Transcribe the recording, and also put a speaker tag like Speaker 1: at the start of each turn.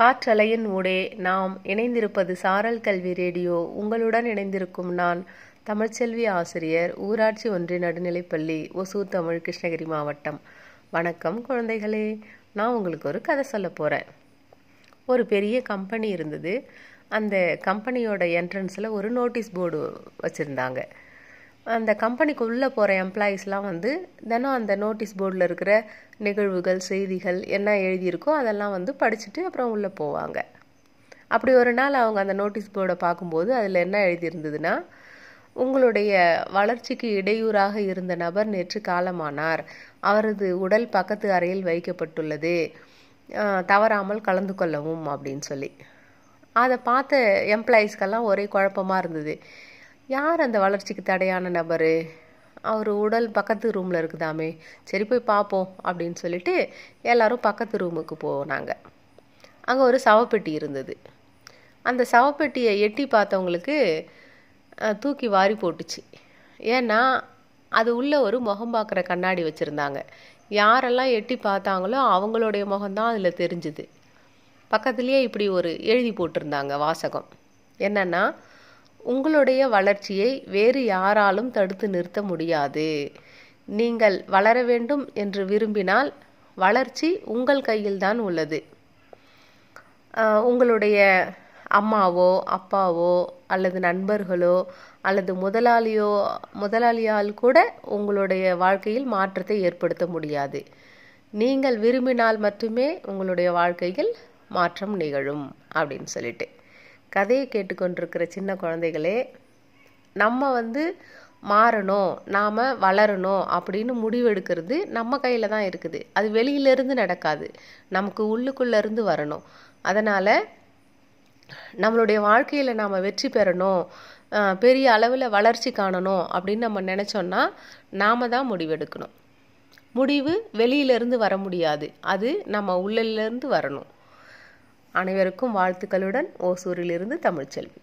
Speaker 1: காற்றலையின் ஊடே நாம் இணைந்திருப்பது சாரல் கல்வி ரேடியோ. உங்களுடன் இணைந்திருக்கும் நான் தமிழ்ச்செல்வி ஆசிரியர் ஊராட்சி ஒன்றிய நடுநிலைப்பள்ளி ஒசூர் தமிழ் கிருஷ்ணகிரி மாவட்டம். வணக்கம் குழந்தைகளே. நான் உங்களுக்கு ஒரு கதை சொல்ல போகிறேன் ஒரு பெரிய கம்பெனி இருந்தது. அந்த கம்பெனியோட என்ட்ரன்ஸில் ஒரு நோட்டீஸ் போர்டு வச்சுருந்தாங்க. அந்த கம்பெனிக்கு உள்ளே போகிற எம்ப்ளாயீஸ்லாம் வந்து தினம் அந்த நோட்டீஸ் போர்டில் இருக்கிற நிகழ்வுகள் செய்திகள் என்ன எழுதியிருக்கோ அதெல்லாம் வந்து படிச்சுட்டு அப்புறம் உள்ளே போவாங்க. அப்படி ஒரு நாள் அவங்க அந்த நோட்டீஸ் போர்டை பார்க்கும்போது அதில் என்ன எழுதியிருந்ததுன்னா உங்களுடைய வளர்ச்சிக்கு இடையூறாக இருந்த நபர் நேற்று காலமானார். அவரது உடல் பக்கத்து அறையில் வைக்கப்பட்டுள்ளது. தவறாமல் கலந்து கொள்ளவும் அப்படின்னு சொல்லி. அதை பார்த்த எம்ப்ளாயீஸ்க்கெல்லாம் ஒரே குழப்பமாக இருந்தது. யார் அந்த வளர்ச்சிக்கு தடையான நபர்? அவர் உடல் பக்கத்து ரூமில் இருக்குதாமே. சரி போய் பார்ப்போம் அப்படின்னு சொல்லிட்டு எல்லாரும் பக்கத்து ரூமுக்கு போனாங்க. அங்கே ஒரு சவப்பெட்டி இருந்தது. அந்த சவப்பெட்டியை எட்டி பார்த்தவங்களுக்கு தூக்கி வாரி போட்டுச்சு. ஏன்னா அது உள்ளே ஒரு முகம் பார்க்குற கண்ணாடி வச்சுருந்தாங்க. யாரெல்லாம் எட்டி பார்த்தாங்களோ அவங்களுடைய முகம்தான் அதில் தெரிஞ்சுது. பக்கத்துலேயே இப்படி ஒரு எழுதி போட்டிருந்தாங்க வாசகம். என்னென்னா உங்களுடைய வளர்ச்சியை வேறு யாராலும் தடுத்து நிறுத்த முடியாது. நீங்கள் வளர வேண்டும் என்று விரும்பினால் வளர்ச்சி உங்கள் கையில்தான் உள்ளது. உங்களுடைய அம்மாவோ அப்பாவோ அல்லது நண்பர்களோ அல்லது முதலாளியோ முதலாளியால் கூட உங்களுடைய வாழ்க்கையில் மாற்றத்தை ஏற்படுத்த முடியாது. நீங்கள் விரும்பினால் மட்டுமே உங்களுடைய வாழ்க்கையில் மாற்றம் நிகழும் அப்படின்னு சொல்லிட்டு. கதையை கேட்டுக்கொண்டிருக்கிற சின்ன குழந்தைகளே நம்ம வந்து மாறணும் நாம் வளரணும் அப்படின்னு முடிவெடுக்கிறது நம்ம கையில் தான் இருக்குது. அது வெளியிலேருந்து நடக்காது. நமக்கு உள்ளுக்குள்ளேருந்து வரணும். அதனால் நம்மளுடைய வாழ்க்கையில் நாம் வெற்றி பெறணும் பெரிய அளவில் வளர்ச்சி காணணும் அப்படின்னு நம்ம நினச்சோன்னா நாம் தான் முடிவெடுக்கணும். முடிவு வெளியிலேருந்து வர முடியாது. அது நம்ம உள்ளிலேருந்து வரணும். அனைவருக்கும் வாழ்த்துக்களுடன் ஓசூரிலிருந்து தமிழ்ச்செல்வி.